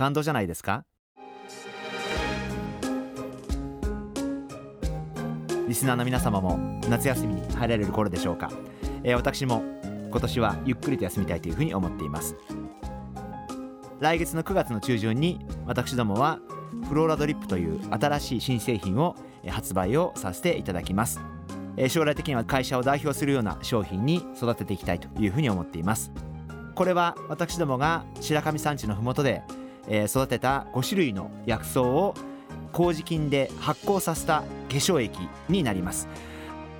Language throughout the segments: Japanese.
感動じゃないですか？リスナーの皆様も夏休みに入られる頃でしょうか、えー、私も今年はゆっくりと休みたいというふうに思っています。来月の9月の中旬に私どもはフローラドリップという新しい新製品を発売をさせていただきます。将来的には会社を代表するような商品に育てていきたいというふうに思っています。これは私どもが白神山地の麓でえ育てた5種類の薬草を麹菌で発酵させた化粧液になります。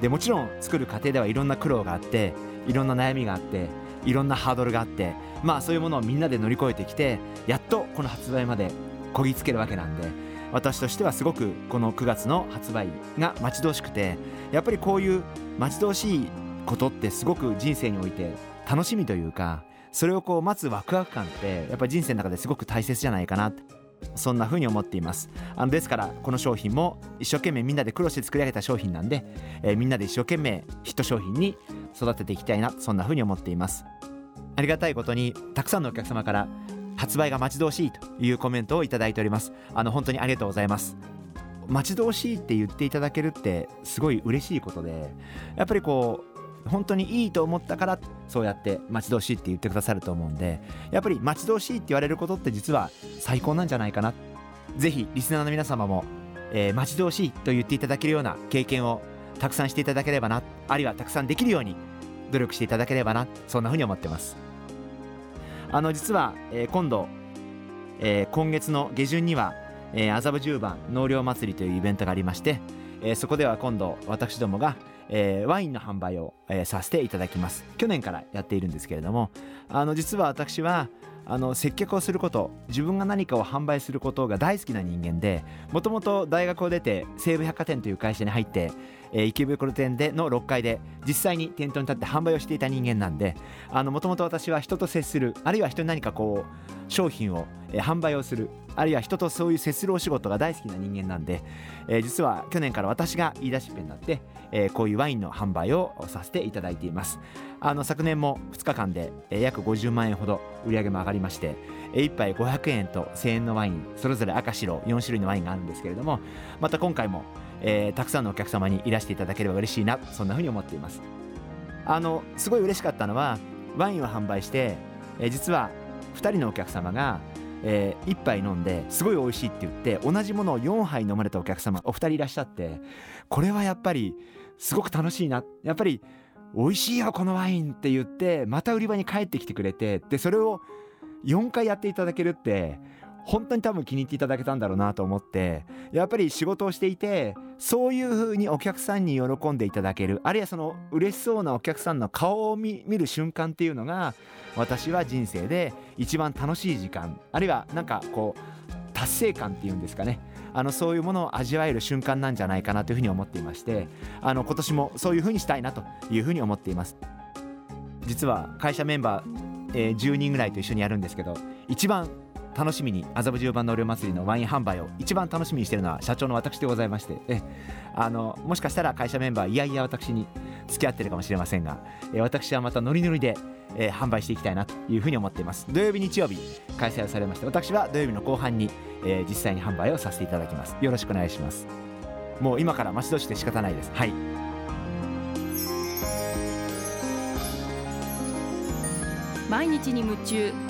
でもちろん作る過程ではいろんな苦労があっていろんな悩みがあっていろんなハードルがあってまあそういうものをみんなで乗り越えてきてやっとこの発売までこぎつけるわけなんで私としてはすごくこの9月の発売が待ち遠しくてやっぱりこういう待ち遠しいことってすごく人生において楽しみというかそれをこう待つワクワク感ってやっぱり人生の中ですごく大切じゃないかなそんな風に思っています。あのですからこの商品も一生懸命みんなで苦労して作り上げた商品なんで、えー、みんなで一生懸命ヒット商品に育てていきたいなそんな風に思っています。ありがたいことにたくさんのお客様から発売が待ち遠しいというコメントをいただいております。あの本当にありがとうございます。待ち遠しいって言っていただけるってすごい嬉しいことでやっぱりこう本当にいいと思ったからそうやって待ち遠しいって言ってくださると思うんでやっぱり待ち遠しいって言われることって実は最高なんじゃないかな。ぜひリスナーの皆様も、えー、待ち遠しいと言っていただけるような経験をたくさんしていただければなあるいはたくさんできるように努力していただければなそんなふうに思ってます。あの実は、えー、今度、えー、今月の下旬には、えー、麻布十番納涼祭りというイベントがありまして、えー、そこでは今度私どもが、えー、ワインの販売を、えー、させていただきます。去年からやっているんですけれどもあの実は私はあの接客をすること自分が何かを販売することが大好きな人間でもともと大学を出て西武百貨店という会社に入ってえー、池袋店での6階で実際に店頭に立って販売をしていた人間なんでもともと私は人と接するあるいは人に何かこう商品を、えー、販売をするあるいは人とそういう接するお仕事が大好きな人間なんで、えー、実は去年から私が言い出しっぺになって、えー、こういうワインの販売をさせていただいています。あの昨年も2日間で、えー、約50万円ほど売り上げも上がりまして1杯500円と1000円のワインそれぞれ赤白4種類のワインがあるんですけれどもまた今回もえー、たくさんのお客様にいらしていただければ嬉しいなそんなふうに思っています。あのすごい嬉しかったのはワインを販売して、えー、実は2人のお客様が、えー、1杯飲んですごい美味しいって言って同じものを4杯飲まれたお客様お二人いらっしゃってこれはやっぱりすごく楽しいな。やっぱり美味しいよこのワインって言ってまた売り場に帰ってきてくれてでそれを4回やっていただけるって本当に多分気に入っていただけたんだろうなと思ってやっぱり仕事をしていてそういう風にお客さんに喜んでいただける。あるいはその嬉しそうなお客さんの顔を見る瞬間っていうのが私は人生で一番楽しい時間。あるいはなんかこう達成感っていうんですかね。あのそういうものを味わえる瞬間なんじゃないかなというふうに思っていましてあの今年もそういうふうにしたいなというふうに思っています。実は会社メンバー、えー、10人ぐらいと一緒にやるんですけど一番楽しみに麻布十番納涼祭りのワイン販売を一番楽しみにしているのは社長の私でございましてえあのもしかしたら会社メンバーいやいや私に付き合ってるかもしれませんが、え私はまたノリノリで、えー、販売していきたいなというふうに思っています。土曜日日曜日開催をされまして私は土曜日の後半に、えー、実際に販売をさせていただきます。よろしくお願いします。もう今から待ち遠しくて仕方ないです。はい。毎日に夢中。